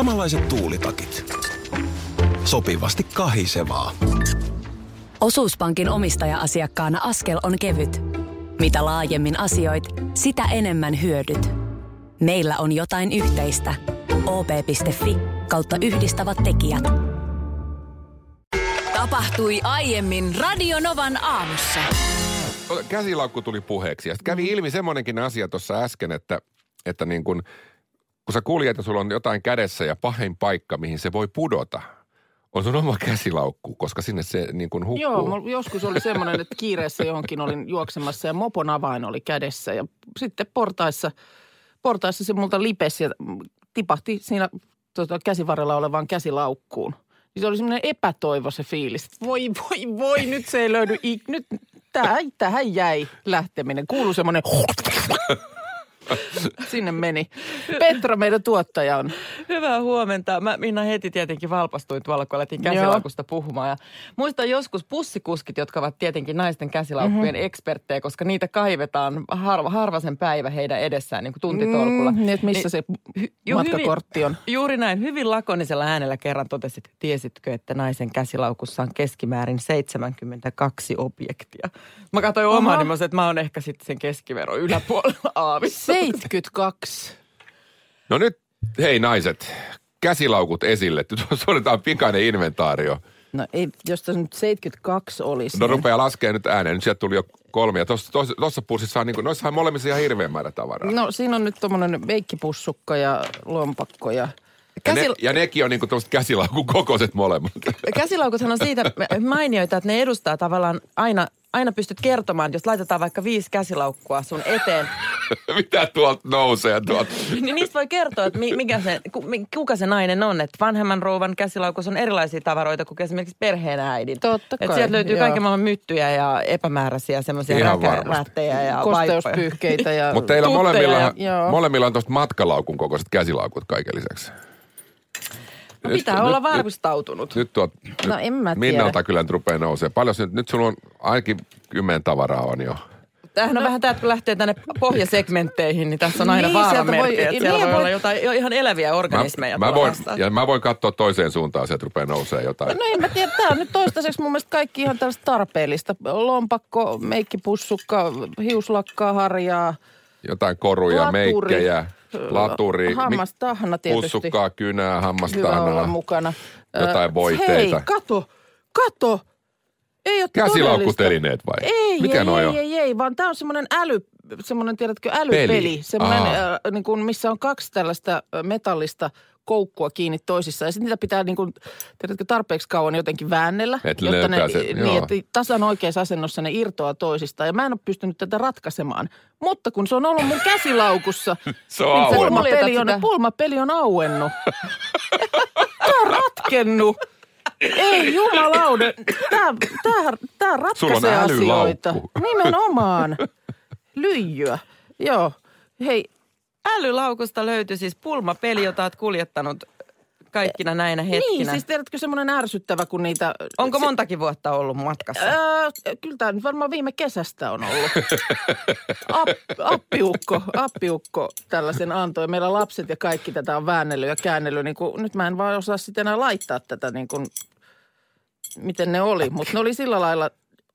Samanlaiset tuulitakit. Sopivasti kahisevaa. Osuuspankin omistaja-asiakkaana askel on kevyt. Mitä laajemmin asioit, sitä enemmän hyödyt. Meillä on jotain yhteistä. op.fi kautta yhdistävät tekijät. Tapahtui aiemmin Radionovan aamussa. Käsilaukku tuli puheeksi. Ja kävi ilmi semmoinenkin asia tuossa äsken, että, että niin kun, kun sä kuljet ja sulla on jotain kädessä ja pahin paikka, mihin se voi pudota, on sun oma käsilaukku, koska sinne se niin kun hukkuu. Joo, joskus oli semmoinen, että kiireessä johonkin olin juoksemassa ja mopon avain oli kädessä. Ja sitten portaissa, portaissa se multa lipesi ja tipahti siinä tota, käsivarrella olevaan käsilaukkuun. Niin se oli semmoinen epätoivo se fiilis. Voi, voi, voi, nyt se ei löydy. Nyt tähän, tähän jäi lähteminen. Kuuluu semmoinen... Sinne meni. Petra, meidän tuottaja on. Hyvää huomenta. Mä Minna heti tietenkin valpastuin tuolla, kun alettiin käsilaukusta puhumaan. Ja muistan joskus pussikuskit, jotka ovat tietenkin naisten käsilaukkujen Mhm. mm-hmm. eksperttejä, koska niitä kaivetaan harva, harvasen päivä heidän edessään niin kuin tuntitolkulla. Mm, niin, että missä se Juu, matkakortti on. Hyvin, juuri näin. Hyvin lakonisella äänellä kerran totesit, tiesitkö, että naisen käsilaukussa on keskimäärin 72 objektia. Mä katsoin omaa, niin mä sanoin, että mä oon ehkä sitten sen keskiveron yläpuolella aavissa. 72. No nyt, hei naiset, käsilaukut esille. Suoritetaan pikainen inventaario. No ei, jos tässä nyt 72 olisi. No niin- rupeaa laskemaan nyt ääneen. Nyt sieltä tuli jo kolme. Ja tuossa, tuossa, tuossa pussissa on niin kuin, noissahan molemmissa ihan hirveän määrä tavaraa. No siinä on nyt tuommoinen veikkipussukka ja lompakko ja... ja, ne, käsil- ja nekin on niin kuin käsilaukun kokoiset molemmat. Käsilaukuthan on siitä mainioita, että ne edustaa tavallaan aina, aina pystyt kertomaan, että jos laitetaan vaikka viisi käsilaukkua sun eteen, Mitä tuolta nousee tuolta? niin niistä voi kertoa, että mi- mikä se, ku- mi- kuka se nainen on. Että vanhemman rouvan käsilaukussa on erilaisia tavaroita kuin esimerkiksi perheen äidin. Totta Että kai, sieltä löytyy joo. kaiken maailman myttyjä ja epämääräisiä semmoisia rättejä ja vaippoja. Kosteuspyyhkeitä ja... Mutta teillä molemmilla, ja- molemmilla on tuosta matkalaukun kokoiset käsilaukut kaiken lisäksi. No pitää olla varmistautunut. Nyt tuot, No en mä tiedä. Minnalta kyllä nyt rupeaa nousee. Paljon nyt, nyt sulla on ainakin kymmenen tavaraa on jo. Tämähän on vähän tämä, että kun lähtee tänne pohjasegmentteihin, niin tässä on aina Niin, voi- vaaramerkkejä. Että siellä niin, voi voi- olla jotain jo ihan eläviä organismeja mä, mä, voin, vastaan. ja mä voin katsoa toiseen suuntaan, sieltä rupeaa nousee jotain. No en mä tiedä, tämä on nyt toistaiseksi mun mielestä kaikki ihan tällaista tarpeellista. Lompakko, meikkipussukka, hiuslakkaa, harjaa, Jotain koruja, Laturi. meikkejä, laturi, Hammastahna tietysti. pussukkaa, kynää, hyvä olla hammastahnaa. mukana. jotain voiteita. Hei, kato, kato. Ei ole Käsilaukkutelineet vai? Ei, Mikä ei, ei, ei, ei, vaan tämä on semmoinen äly, semmoinen tiedätkö, älypeli. Peli. Semmoinen, äh, niin kuin, missä on kaksi tällaista metallista koukkua kiinni toisissaan. Ja sitten niitä pitää niin kuin, tiedätkö, tarpeeksi kauan jotenkin väännellä. Et jotta ne, se, joo. niin, että tasan oikeassa asennossa ne irtoaa toisistaan. Ja mä en ole pystynyt tätä ratkaisemaan. Mutta kun se on ollut mun käsilaukussa, Se on niin auennut. pulmapeli on, pulmapeli on auennut. Tämä on ratkennut. Ei jumalaude, tämä, tämä, tämä Sulla on ratkaisee älylaukku. asioita. Nimenomaan. Lyijyä. Joo. Hei, Älylaukusta löytyy siis pulmapeli, jota olet kuljettanut kaikkina näinä hetkinä. niin siis tiedätkö semmoinen ärsyttävä, kun niitä... Onko se, montakin vuotta ollut matkassa? Öö, kyllä tämä nyt varmaan viime kesästä on ollut. App, appiukko, appiukko tällaisen antoi. Meillä lapset ja kaikki tätä on väännellyt ja käännellyt. Niin kuin, nyt mä en vaan osaa sitten enää laittaa tätä niin kuin, miten ne oli. Mutta ne oli sillä lailla,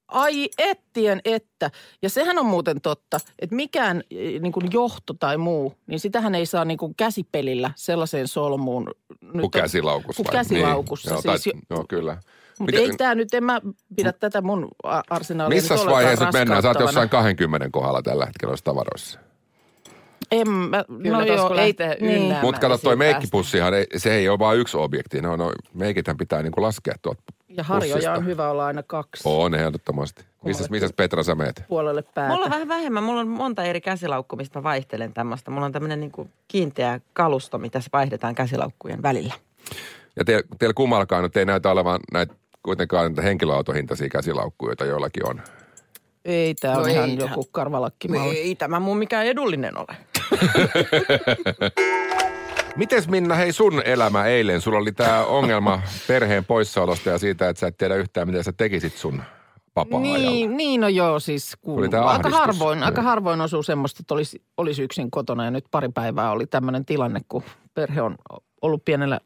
ai ettien että. Ja sehän on muuten totta, että mikään eh, niin kuin johto tai muu, niin sitähän ei saa niin kuin käsipelillä sellaiseen solmuun. Nyt Kuin on- käsilaukussa Kuin vai? käsilaukussa. Niin. Joo, siis, tai, joo, kyllä. mutta Mitä- ei tämä nyt, en mä pidä tätä mun arsenaalia Missä vaiheessa mennään? Sä oot jossain 20 kohdalla tällä hetkellä noissa tavaroissa. En mä, Kyllä no joo, kun ei, lähtee niin. Mutta kato, toi siitä meikkipussihan, ei, se ei ole vain yksi objekti. No, no, meikithän pitää niinku laskea tuolta Ja harjoja pussista. on hyvä olla aina kaksi On ehdottomasti. Missä, missä Petra sä meet? puolelle päätä. Mulla on vähän vähemmän. Mulla on monta eri käsilaukku, mistä mä vaihtelen tämmöistä. Mulla on tämmöinen niin kiinteä kalusto, mitä se vaihdetaan käsilaukkujen välillä. Ja te, teillä kummallakaan nyt ei näytä olevan näitä kuitenkaan näitä henkilöautohintaisia käsilaukkuja, joita joillakin on. Ei, tämä No on ei ihan joku karvalakkimalli. Ei tämä mun mikään edullinen ole. Mites Minna, hei sun elämä eilen? Sulla oli tämä ongelma perheen poissaolosta ja siitä, että sä et tiedä yhtään, miten sä tekisit sun vapaa-ajalla. Niin, niin no joo, siis aika ahdistus. harvoin, aika Niin. harvoin osuu semmoista, että olisi, olisi yksin kotona ja nyt pari päivää oli tämmöinen tilanne, kun perhe on ollut pienellä,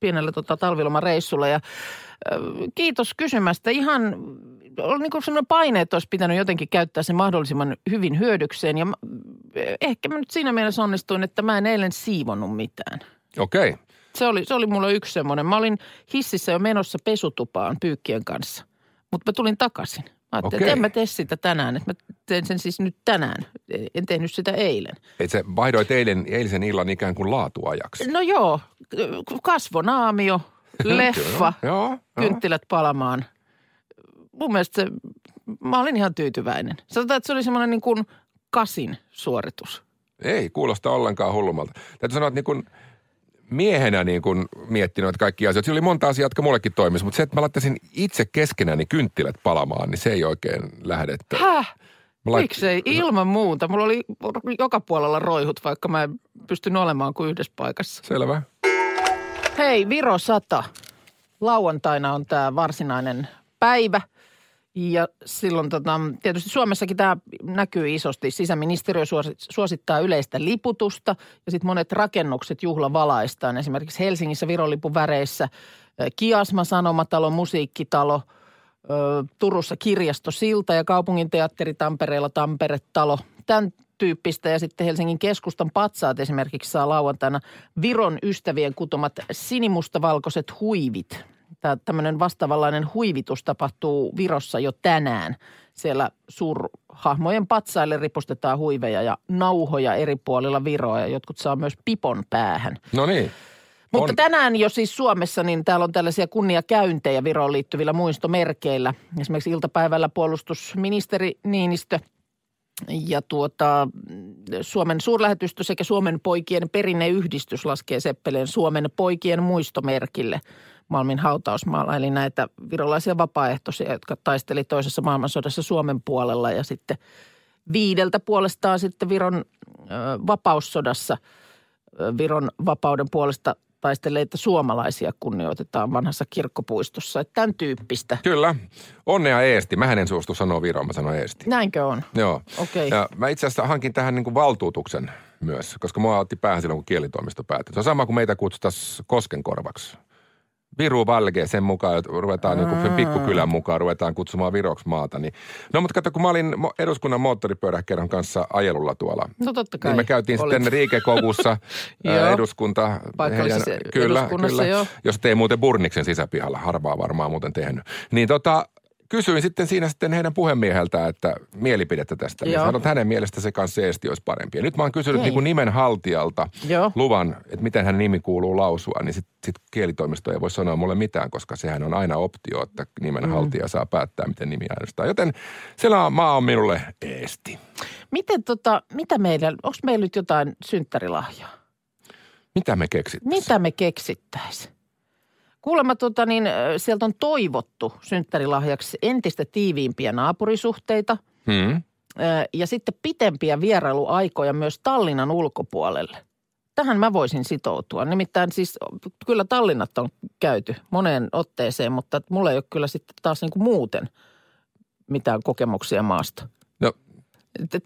pienellä tota, talvilomareissulla. Ja ö, kiitos kysymästä. Ihan oli niin sellainen paine, että olisi pitänyt jotenkin käyttää se mahdollisimman hyvin hyödykseen. Ja mä- ehkä mä nyt siinä mielessä onnistuin, että mä en eilen siivonnut mitään. Okei. Okay. Se oli, se oli mulla yksi semmoinen. Mä olin hississä jo menossa pesutupaan pyykkien kanssa, mutta mä tulin takaisin. Mä ajattelin, Okei. että en mä tee sitä tänään, että mä teen sen siis nyt tänään. En tehnyt sitä eilen. Et sä vaihdoit eilen, eilisen illan ikään kuin laatuajaksi. No joo, kasvonaamio, leffa, Joo, joo. kynttilät palamaan. Mun mielestä se, mä olin ihan tyytyväinen. Sanotaan, että se oli semmoinen niin kuin kasin suoritus. Ei kuulosta ollenkaan hullummalta. Täytyy sanoa, että niin kuin miehenä niin kuin miettinyt kaikki asiat. Siinä oli monta asiaa, jotka mullekin toimisi, mutta se, että mä laittaisin itse keskenäni kynttilät palamaan, niin se ei oikein lähde. Että Häh? lait- Miksei? Ilman muuta. Mulla oli joka puolella roihut, vaikka mä en pystynyt olemaan kuin yhdessä paikassa. Selvä. Hei, Viro 100. Lauantaina on tämä varsinainen päivä. Ja silloin tota, tietysti Suomessakin tämä näkyy isosti. Sisäministeriö suosi- suosittaa yleistä liputusta ja sitten monet rakennukset juhlavalaistaan. Esimerkiksi Helsingissä Viron lipun väreissä Kiasma, Sanomatalo, Musiikkitalo, Turussa Kirjasto Silta ja Kaupunginteatteri Tampereella Tampere-talo. Tämän tyyppistä ja sitten Helsingin keskustan patsaat esimerkiksi saa lauantaina Viron ystävien kutomat sinimustavalkoiset huivit. Tämä tämmöinen vastaavanlainen huivitus tapahtuu Virossa jo tänään. Siellä suurhahmojen patsaille ripustetaan huiveja ja nauhoja eri puolilla Viroa ja jotkut saa myös pipon päähän. No niin. Mutta On. tänään jo siis Suomessa, niin täällä on tällaisia kunniakäyntejä Viroon liittyvillä muistomerkeillä. Esimerkiksi iltapäivällä puolustusministeri Niinistö ja tuota, Suomen suurlähetystö sekä Suomen poikien perinneyhdistys laskee Seppeleen Suomen poikien muistomerkille Malmin hautausmaalla. Eli näitä virolaisia vapaaehtoisia, jotka taisteli toisessa maailmansodassa Suomen puolella ja sitten viideltä puolestaan sitten Viron vapaussodassa Viron vapauden puolesta taistelleita suomalaisia kunnioitetaan vanhassa kirkkopuistossa. Että tämän tyyppistä. Kyllä. Onnea Eesti. Mä en suostu sanoa Viroa, mä sanon Eesti. Näinkö on? Joo. Okei. Ja mä itse asiassa hankin tähän niin kuin valtuutuksen myös, koska mua otti päähän silloin, kun kielitoimisto päätti. Se on sama kuin meitä kutsuttaisiin Koskenkorvaksi. Viru Valge, sen mukaan, että ruvetaan niin kuin pikkukylän mukaan, ruvetaan kutsumaan Viroksi maata. Niin. No mutta kato, kun mä olin eduskunnan moottoripyöräkerran kanssa ajelulla tuolla. No totta kai. Niin me käytiin Olit. sitten Joo. eduskunta. Paikallisessa kyllä, eduskunnassa, kyllä. joo. Jos tei muuten Burniksen sisäpihalla, harvaa varmaan muuten tehnyt. Niin tota, kysyin sitten siinä sitten heidän puhemieheltä, että mielipidettä tästä. Niin Joo. sanoin, että hänen mielestä se kanssa Eesti olisi parempi. Ja nyt mä oon kysynyt niin kuin nimen haltijalta Joo. luvan, että miten hänen nimi kuuluu lausua, niin sitten sit kielitoimisto ei voi sanoa mulle mitään, koska sehän on aina optio, että nimen mm. haltija saa päättää, miten nimi äänestää. Joten on- maa on minulle Eesti. Miten tota, mitä meillä, onko meillä nyt jotain synttärilahjaa? Mitä me keksit? Mitä me keksittäisiin? Kuulemma tota, niin, sieltä on toivottu synttärilahjaksi entistä tiiviimpiä naapurisuhteita Hmm. ja sitten pitempiä vierailuaikoja myös Tallinnan ulkopuolelle. Tähän mä voisin sitoutua. Nimittäin siis kyllä Tallinnat on käyty moneen otteeseen, mutta mulla ei ole kyllä sitten taas niin kuin muuten mitään kokemuksia maasta. No,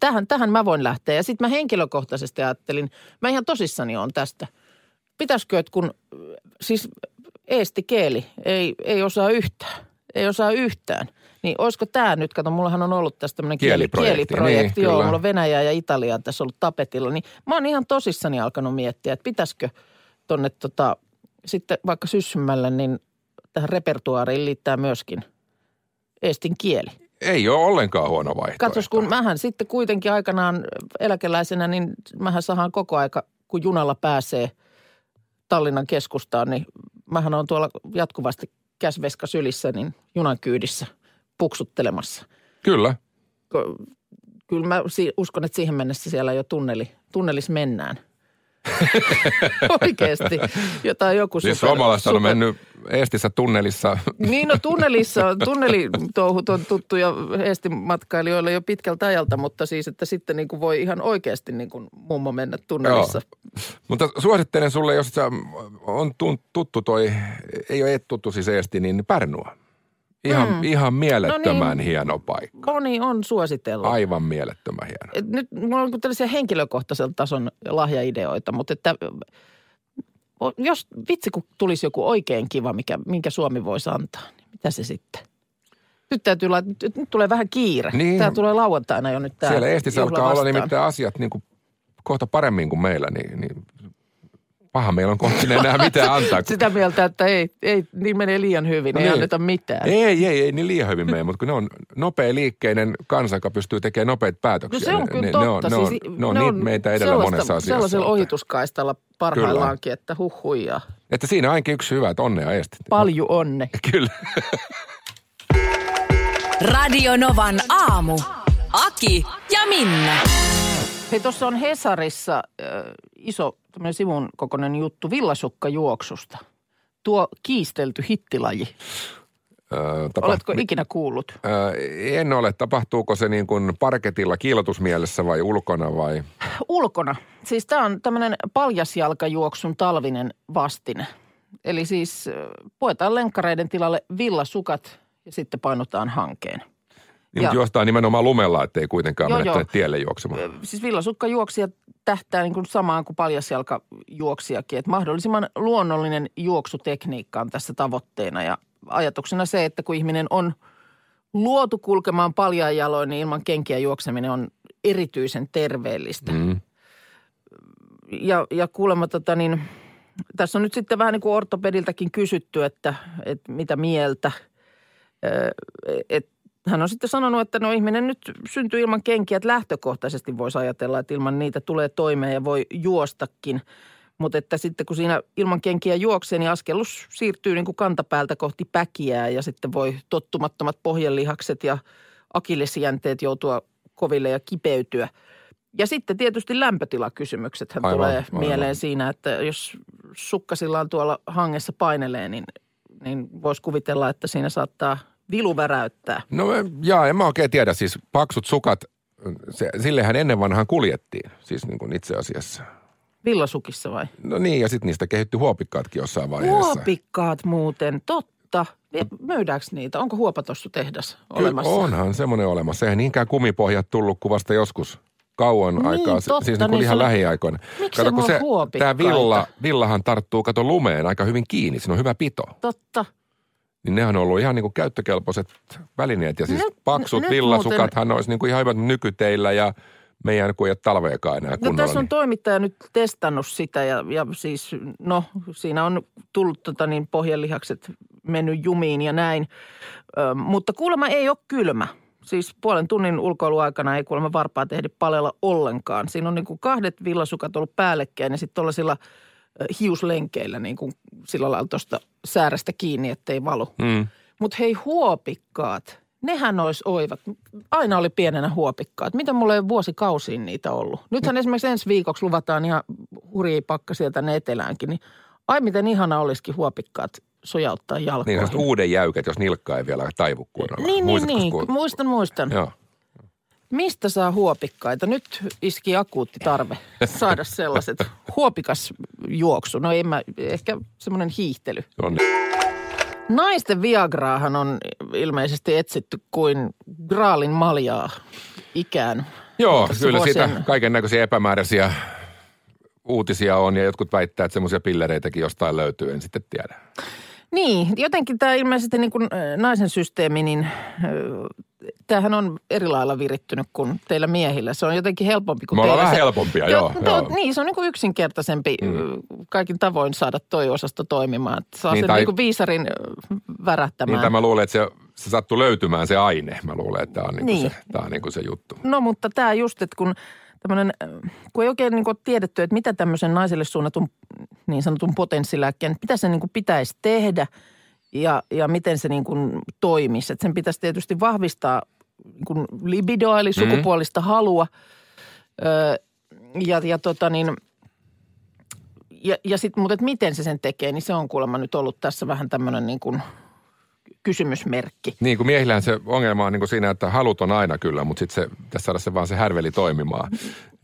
Tähän, tähän mä voin lähteä. Ja sitten mä henkilökohtaisesti ajattelin, mä ihan tosissani on tästä. Pitäisikö, että kun siis eesti kieli ei, ei osaa yhtään, ei osaa yhtään. Niin olisiko tämä nyt, kato, mullahan on ollut tästä tämmöinen kieli, Kieliprojekti, kieliprojekti. niin, joo, kyllä. mulla on Venäjää ja Italiaa tässä ollut tapetilla. Niin mä oon ihan tosissani alkanut miettiä, että pitäisikö tonne tota, sitten vaikka syssymällä, niin tähän repertuaariin liittää myöskin estin kieli. ei ole ollenkaan huono vaihtoehto. Katsos, kun mähän sitten kuitenkin aikanaan eläkeläisenä, niin mähän sahan koko aika, kun junalla pääsee Tallinnan keskustaan, niin mähän on tuolla jatkuvasti käsveska sylissä, niin junan kyydissä puksuttelemassa. Kyllä. Kyllä mä uskon, että siihen mennessä siellä jo tunneli, tunnelis mennään. Oikeasti. Jotain joku Siis super- suomalaiset on super- mennyt Eestissä tunnelissa. Niin no tunnelissa, tunnelitouhut on tuttuja Eestin matkailijoille jo pitkältä ajalta, mutta siis, että sitten niin kuin voi ihan oikeasti niin kuin mummo mennä tunnelissa. Mutta suosittelen sulle, jos on tuttu toi, ei ole et tuttu siis Eesti, niin Pärnua. Ihan, mm. ihan mielettömän No no niin. hieno paikka. Moni on suositellut. Aivan mielettömän hieno. Et nyt mulla on tällaisia henkilökohtaisen tason lahjaideoita, mutta että jos vitsi kun tulisi joku oikein kiva, mikä, minkä Suomi voisi antaa, niin mitä se sitten? Nyt täytyy laittaa, nyt, nyt tulee vähän kiire. Niin. Tämä tulee lauantaina jo nyt tämä Siellä Eestissä alkaa olla vastaan. nimittäin asiat niin kuin kohta paremmin kuin meillä, niin, niin paha meillä on kohta sinne enää mitään antaa. kun- Sitä mieltä, että ei, ei, niin menee liian hyvin, No ei niin. anneta mitään. Ei, ei, ei niin liian hyvin mene, mutta kun ne on nopea liikkeinen kansa, joka pystyy tekemään nopeita päätöksiä. No se on ne, kyllä ne, totta. Ne on, siis, ne on, ne on niin meitä edellä monessa asiassa. Sellaisella ohituskaistalla parhaillaankin, että huh huijaa. Että siinä on ainakin yksi hyvä, että onnea Eestit. Paljon onne. Kyllä. Radio Novan aamu. Aki ja Minna. Hei, tuossa on Hesarissa äh, iso tämmöinen sivun kokoinen juttu villasukkajuoksusta. Tuo kiistelty hittilaji. Tapa- Oletko ikinä kuullut? Ö, en ole. Tapahtuuko se niin kuin parketilla kiilotusmielessä vai ulkona vai? Ulkona. Siis tämä on tämmöinen paljasjalkajuoksun talvinen vastine. Eli siis äh, puetaan lenkkareiden tilalle villasukat ja sitten painutaan hankeen. Niin, Ja- mutta juostaan nimenomaan lumella, ettei kuitenkaan Joo, mene joo. tielle juoksemaan. siis villasukkajuoksija tähtää niin kuin samaan kuin paljasjalkajuoksijakin. Että mahdollisimman luonnollinen juoksutekniikka on tässä tavoitteena ja ajatuksena se, että kun ihminen on luotu kulkemaan paljain jaloin, niin ilman kenkiä juokseminen on erityisen terveellistä. Mm. Ja, ja kuulemma tota niin, tässä on nyt sitten vähän niin kuin ortopediltäkin kysytty, että, että mitä mieltä. Ö, Et, hän on sitten sanonut, että no ihminen nyt syntyy ilman kenkiä, että lähtökohtaisesti voisi ajatella, että ilman niitä tulee toimeen ja voi juostakin. Mutta että sitten kun siinä ilman kenkiä juoksee, niin askellus siirtyy niin kuin kantapäältä kohti päkiää ja sitten voi tottumattomat pohjelihakset ja akillesjänteet joutua koville ja kipeytyä. Ja sitten tietysti lämpötilakysymykset hän tulee aivan. mieleen siinä, että jos sukkasillaan tuolla hangessa painelee, niin, niin voisi kuvitella, että siinä saattaa vilu väräyttää. No en- jaa, en mä oikein tiedä. Siis paksut sukat, se, sillehän ennen vanhaan kuljettiin, siis niin kuin itse asiassa. Villasukissa vai? No niin, ja sitten niistä kehittyi huopikkaatkin jossain vaiheessa. Huopikkaat muuten, totta. Myydäänkö niitä? Onko huopatossu tehdas Kyllä olemassa? onhan semmoinen olemassa. Eihän niinkään kumipohjat tullut kuvasta joskus kauan Niin, aikaa, totta, siis niin kuin niin ihan se- lähiaikoina. Miksi mulla on tämä villa, villahan tarttuu, kato lumeen aika hyvin kiinni, siinä on hyvä pito. Totta. Niin nehän on ollut ihan niin kuin käyttökelpoiset välineet. Ja siis Nyt- paksut nyt villasukathan olisi niin kuin ihan hyvät nykyteillä ja meidän kun ei ole talveakaan enää No kunnolla. tässä on niin- toimittaja nyt testannut sitä ja, ja siis no siinä on tullut tota niin pohjelihakset mennyt jumiin ja näin. Ö, mutta kuulemma ei ole kylmä. Siis puolen tunnin ulkoiluaikana ei kuulemma varpaat ehdi palella ollenkaan. Siinä on niin kuin kahdet villasukat ollut päällekkäin ja sitten tuollaisilla hiuslenkeillä niin kuin sillä lailla tuosta säärästä kiinni, ettei valu. Mm. Mutta hei huopikkaat, nehän olisi oivat. Aina oli pienenä huopikkaat. Mitä mulla ei ole vuosikausiin niitä ollut? Nythän esimerkiksi ensi viikoksi luvataan ihan hurjia pakkasia tänne eteläänkin. Niin ai miten ihana olisikin huopikkaat sojauttaa Niin jalkoihin. sellaiset uuden jäykät, jos nilkka ei vielä taivu kunnolla. niin, niin, niin. kun- Muistan, muistan. Joo. Mistä saa huopikkaita? Nyt iski akuutti tarve saada sellaiset. Huopikas juoksu. No ei mä, ehkä semmoinen hiihtely. On. Naisten Viagraahan on ilmeisesti etsitty kuin graalin maljaa ikään. Joo, Tässä kyllä siitä vuosien- kaiken näköisiä epämääräisiä uutisia on ja jotkut väittää, että semmoisia pillereitäkin jostain löytyy, en sitten tiedä. Niin, jotenkin tämä ilmeisesti niin kuin naisen systeemi, niin äh, tämähän on eri lailla virittynyt kuin teillä miehillä. Se on jotenkin helpompi kuin Me teillä. vähän Se- helpompia, joo, to- joo. Niin, se on niin kuin yksinkertaisempi mm. kaikin tavoin saada toi osasto toimimaan. Että Saa Niin, sen tai- niin kuin viisarin värähtämään. Niin tämä luulen, että se, se sattuu löytymään se aine. Mä luulen, että tämä on, niin Niin. Se, tämä on niin kuin se juttu. No mutta tämä just, että kun tämmöinen, kun ei oikein niin kuin tiedetty, että mitä tämmöisen naiselle suunnatun niin sanotun potenssilääkkeen, mitä se niin kuin pitäisi tehdä ja, ja miten se niin kuin toimisi. Että sen pitäisi tietysti vahvistaa niin kuin libidoa eli sukupuolista halua Öö, ja, ja tota niin, ja, ja sit, mutta miten se sen tekee, niin se on kuulemma nyt ollut tässä vähän tämmöinen niin kuin kysymysmerkki. Niin kuin miehillähän se ongelma on niin kuin siinä, että halut on aina kyllä, mutta sitten se, pitäisi saada se vaan se härveli toimimaan.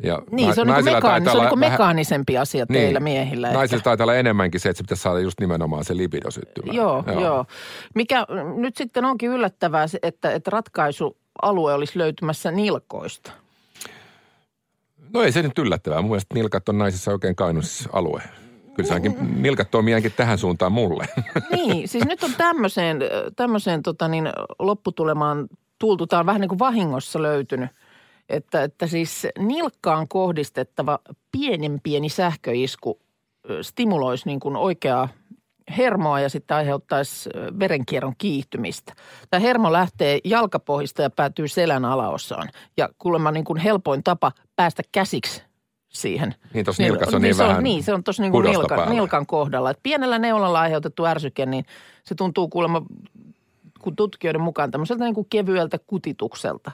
Ja Niin, na- se on, niin taitaa se on olla niin vähän- mekaanisempi asia teillä miehillä. Naisilla taitaa olla enemmänkin se, että se pitäisi saada just nimenomaan se libido syttymään. joo, joo, joo. Mikä nyt sitten onkin yllättävää, että, että ratkaisualue olisi löytymässä nilkoista. No ei se nyt yllättävää. Mun mielestä nilkat on naisissa oikein kaunus alue. Kyllä se ainakin nilkat toimii ainakin tähän suuntaan mulle. Niin, siis nyt on tämmöiseen, tämmöiseen tota niin, lopputulemaan tultu. Tämä on vähän niin kuin vahingossa löytynyt. Että, että siis nilkkaan kohdistettava pienen pieni sähköisku stimuloisi niin kuin oikeaa hermoa ja sitten aiheuttaisi verenkierron kiihtymistä. Tämä hermo lähtee jalkapohjista ja päätyy selän alaosaan. Ja kuulemma niin kuin helpoin tapa päästä käsiksi siihen. Niin tuossa nilkassa on niin niin se vähän on, Niin, se on tuossa niin kudosta nilkan, nilkan kohdalla. Et pienellä neulalla aiheutettu ärsyke, niin se tuntuu kuulemma kun tutkijoiden mukaan tämmöiseltä niin kuin kevyeltä kutitukselta.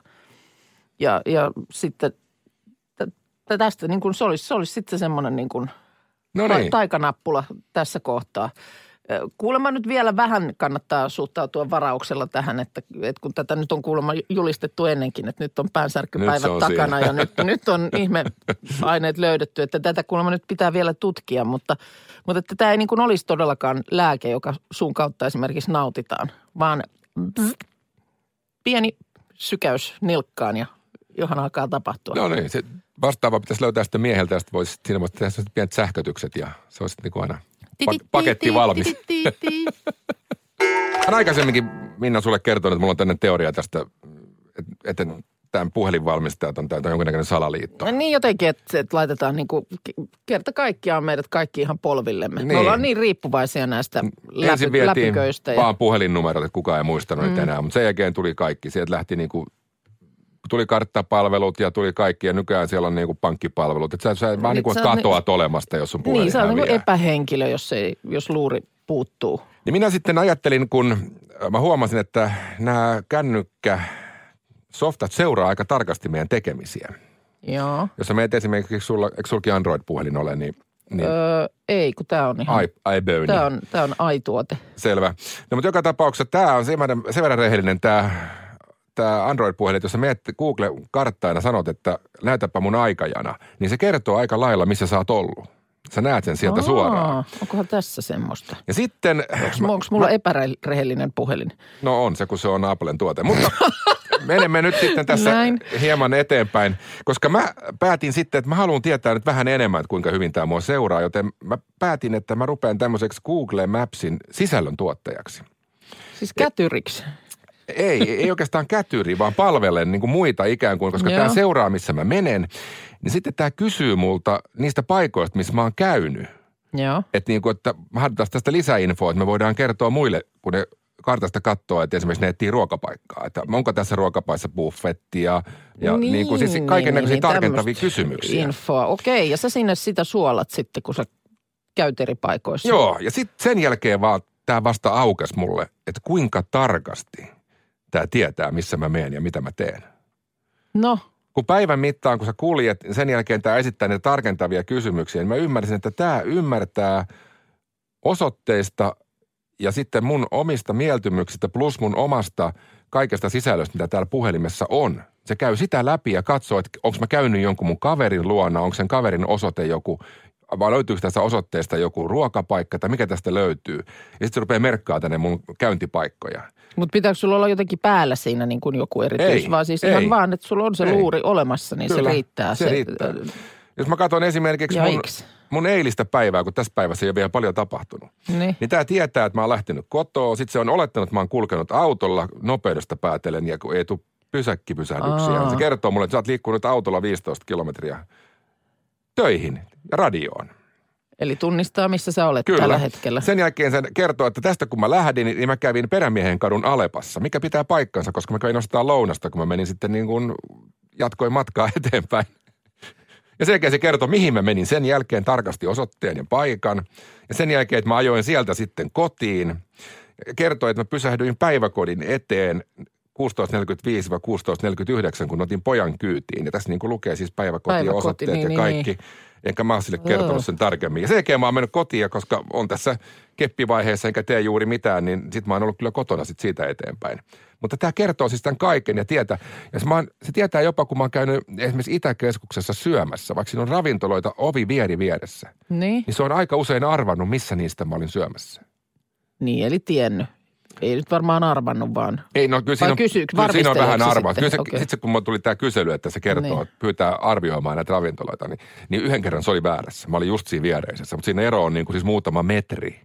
Ja, ja sitten t- tästä niin kuin se olisi, se olisi sitten semmoinen niin kuin No niin. taikanappula tässä kohtaa. Kuulemma nyt vielä vähän kannattaa suhtautua varauksella tähän, että, että kun tätä nyt on kuulemma julistettu ennenkin, että nyt on Nyt päänsärkypäivät on takana siinä. ja nyt, nyt on ihme aineet löydetty, että tätä kuulemma nyt pitää vielä tutkia, mutta, mutta että tämä ei niin kuin olisi todellakaan lääke, joka sun kautta esimerkiksi nautitaan, vaan pieni sykäys nilkkaan ja johon alkaa tapahtua. No niin, se vastaava pitäisi löytää sitten mieheltä ja sitten voisi siinä voisi tehdä pienet sähkötykset ja se olisi niin kuin aina paketti valmis. Hän aikaisemminkin Minna sulle kertonut, että mulla on tänne teoria tästä, että, tämän puhelinvalmistajat on täältä jonkinnäköinen salaliitto. No niin jotenkin, että, että laitetaan niin kuin, kerta kaikkiaan meidät kaikki ihan polvillemme. Niin. Me ollaan niin riippuvaisia näistä Ensin läpy, vietiin läpyköistä. Ja, vaan puhelinnumerot, että kukaan ei muistanut mm. enää, mutta sen jälkeen tuli kaikki. Sieltä lähti niin kuin, tuli karttapalvelut ja tuli kaikki ja nykyään siellä on niin kuin pankkipalvelut. Että sä, sä vaan niin kuin oot katoat olemasta, jos sun puhelin niin, se on niin epähenkilö, jos, ei, jos luuri puuttuu. Niin minä sitten ajattelin, kun äh, mä huomasin, että nämä kännykkä softat seuraa aika tarkasti meidän tekemisiä. Joo. Jos sä meet esimerkiksi, sulla, eikö sulki Android-puhelin ole, niin, niin Öö, ei, kun tämä on ihan, iBone. tämä on, tämä on ai-tuote. Selvä. No mutta joka tapauksessa tämä on sen verran, sen verran rehellinen tämä tämä Android-puhelin, että jos sä menet Google-karttaan ja sanot, että näytäpä mun aikajana, niin se kertoo aika lailla, missä sä oot ollut. Sä näet sen sieltä Aa, suoraan. Onkohan tässä semmoista? Ja sitten... Onko mulla epärehellinen puhelin? No on se, kun se on Applen tuote. Mutta menemme nyt sitten tässä Näin. hieman eteenpäin, koska mä päätin sitten, että mä haluan tietää nyt vähän enemmän, että kuinka hyvin tämä mua seuraa, joten mä päätin, että mä rupean tämmöiseksi Google Mapsin sisällön tuottajaksi. Siis kätyriksi. Ei, ei oikeastaan kätyri, vaan palvelen niin kuin muita ikään kuin, koska Joo. tämä seuraa, missä mä menen. Niin sitten tämä kysyy multa niistä paikoista, missä mä oon käynyt. Joo. Että niin kuin, että halutaan tästä lisäinfoa, että me voidaan kertoa muille, kun ne kartasta katsoo, että esimerkiksi ne etsii ruokapaikkaa. Että onko tässä ruokapaissa buffettia ja niin, niin kuin siis kaiken näköisiä tarkentavia tämmöistä kysymyksiä. Infoa, okei. Ja sä sinne sitä suolat sitten, kun sä käyt eri paikoissa. Joo, ja sitten sen jälkeen vaan tämä vasta aukesi mulle, että kuinka tarkasti tämä tietää, missä mä menen ja mitä mä teen. No, kun päivän mittaan, kun sä kuljet, sen jälkeen tämä esittää niitä tarkentavia kysymyksiä, niin mä ymmärsin, että tämä ymmärtää osoitteista ja sitten mun omista mieltymyksistä plus mun omasta kaikesta sisällöstä, mitä täällä puhelimessa on. Se käy sitä läpi ja katsoo, että onko mä käynyt jonkun mun kaverin luona, onko sen kaverin osoite joku, vai löytyykö tästä osoitteesta joku ruokapaikka tai mikä tästä löytyy. Ja sitten se rupeaa merkkaa tänne mun käyntipaikkoja. mutta pitääkö sulla olla jotenkin päällä siinä niin kuin joku erityis, Ei, vaan siis ei. ihan vaan, että sulla on se Ei. luuri olemassa, niin Kyllä, se riittää. se riittää. Jos mä katson esimerkiksi mun, mun eilistä päivää, kun tässä päivässä ei ole vielä paljon tapahtunut. Niin. Niin tämä tietää, että mä oon lähtenyt kotoa. Sitten se on olettanut, että mä oon kulkenut autolla nopeudesta päätellen ja kun ei tule pysäkkipysähdyksiä. Aa. Se kertoo mulle, että sä oot liikkunut autolla 15 kilometriä töihin ja radioon. Eli tunnistaa, missä sä olet Kyllä. tällä hetkellä. Sen jälkeen se kertoo, että tästä kun mä lähdin, niin mä kävin Perämiehen kadun Alepassa, mikä pitää paikkansa, koska mä kävin ostaa lounasta, kun mä menin sitten niin kuin jatkoin matkaa eteenpäin. Ja sen jälkeen se kertoo, mihin mä menin. Sen jälkeen tarkasti osoitteen ja paikan. Ja sen jälkeen, että mä ajoin sieltä sitten kotiin. Kertoi, että mä pysähdyin päiväkodin eteen 16.45-16.49, kun otin pojan kyytiin. Ja tässä niin kuin lukee siis päiväkoti, Päiväkoti, osoitteet niin, ja niin, kaikki. niin. Enkä mä oon sille Joo. kertonut sen tarkemmin. Ja sen jälkeen mä oon mennyt kotiin, koska on tässä keppivaiheessa enkä tee juuri mitään, niin sit mä oon ollut kyllä kotona sit siitä eteenpäin. Mutta tämä kertoo siis tämän kaiken ja tietää. Ja se, mä oon, se tietää jopa, kun mä oon käynyt esimerkiksi Itäkeskuksessa syömässä, vaikka siinä on ravintoloita ovi vieri vieressä. Niin. Niin se on aika usein arvannut, missä niistä mä olin syömässä. niin, eli tiennyt. Ei nyt varmaan arvannut vaan. Ei, no kyllä siinä on, kysy- kyllä siinä on vähän arvaus. Kyllä se, sitten? Okei. sitten kun mulla tuli tämä kysely, että se kertoo, Niin. että pyytää arvioimaan näitä ravintoloita, niin, niin yhden kerran se oli väärässä. Mä olin just siinä viereisessä, mutta siinä ero on niin kuin siis muutama metri.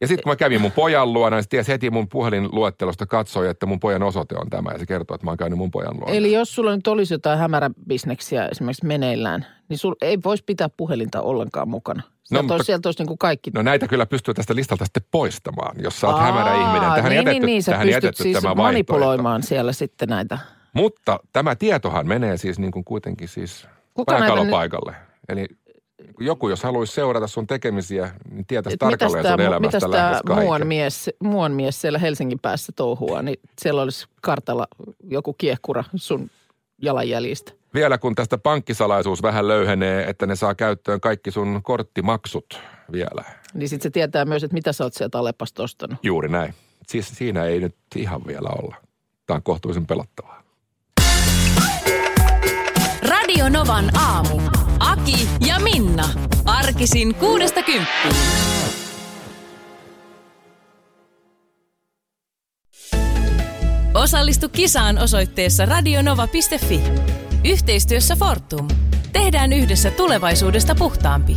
Ja sitten kun mä kävin mun pojan luona, niin tiesi heti mun puhelinluettelosta katsoi, että mun pojan osoite on tämä. Ja se kertoo, että mä oon käynyt mun pojan luona. Eli jos sulla nyt olisi jotain hämäräbisneksiä esimerkiksi meneillään, niin sul ei voisi pitää puhelinta ollenkaan mukana. Sieltä, No, mutta- olisi, sieltä olisi niin kuin kaikki. No näitä kyllä pystyy tästä listalta sitten poistamaan, jos sä oot Aa, hämärä ihminen. Tähän niin, jätetty, niin, niin, sä tähän pystyt siis tämä manipuloimaan siellä sitten näitä. Mutta tämä tietohan menee siis niin kuin kuitenkin siis Kuka pääkalopaikalle. Eli joku, jos haluaisi seurata sun tekemisiä, niin tietäisi tarkalleen sun elämästä mitäs tämä muuan mies, muuan mies siellä Helsingin päässä touhua, niin siellä olisi kartalla joku kiehkura sun jalanjäljistä. Vielä kun tästä pankkisalaisuus vähän löyhenee, että ne saa käyttöön kaikki sun korttimaksut vielä. Niin sitten se tietää myös, että mitä sä oot sieltä Alepasta ostanut. Juuri näin. Siis siinä ei nyt ihan vielä olla. Tämä on kohtuullisen pelottavaa. Radio Novan aamu. Aki ja Minna. Arkisin kuudesta kymppiin. Osallistu kisaan osoitteessa radionova.fi. Yhteistyössä Fortum. Tehdään yhdessä tulevaisuudesta puhtaampi.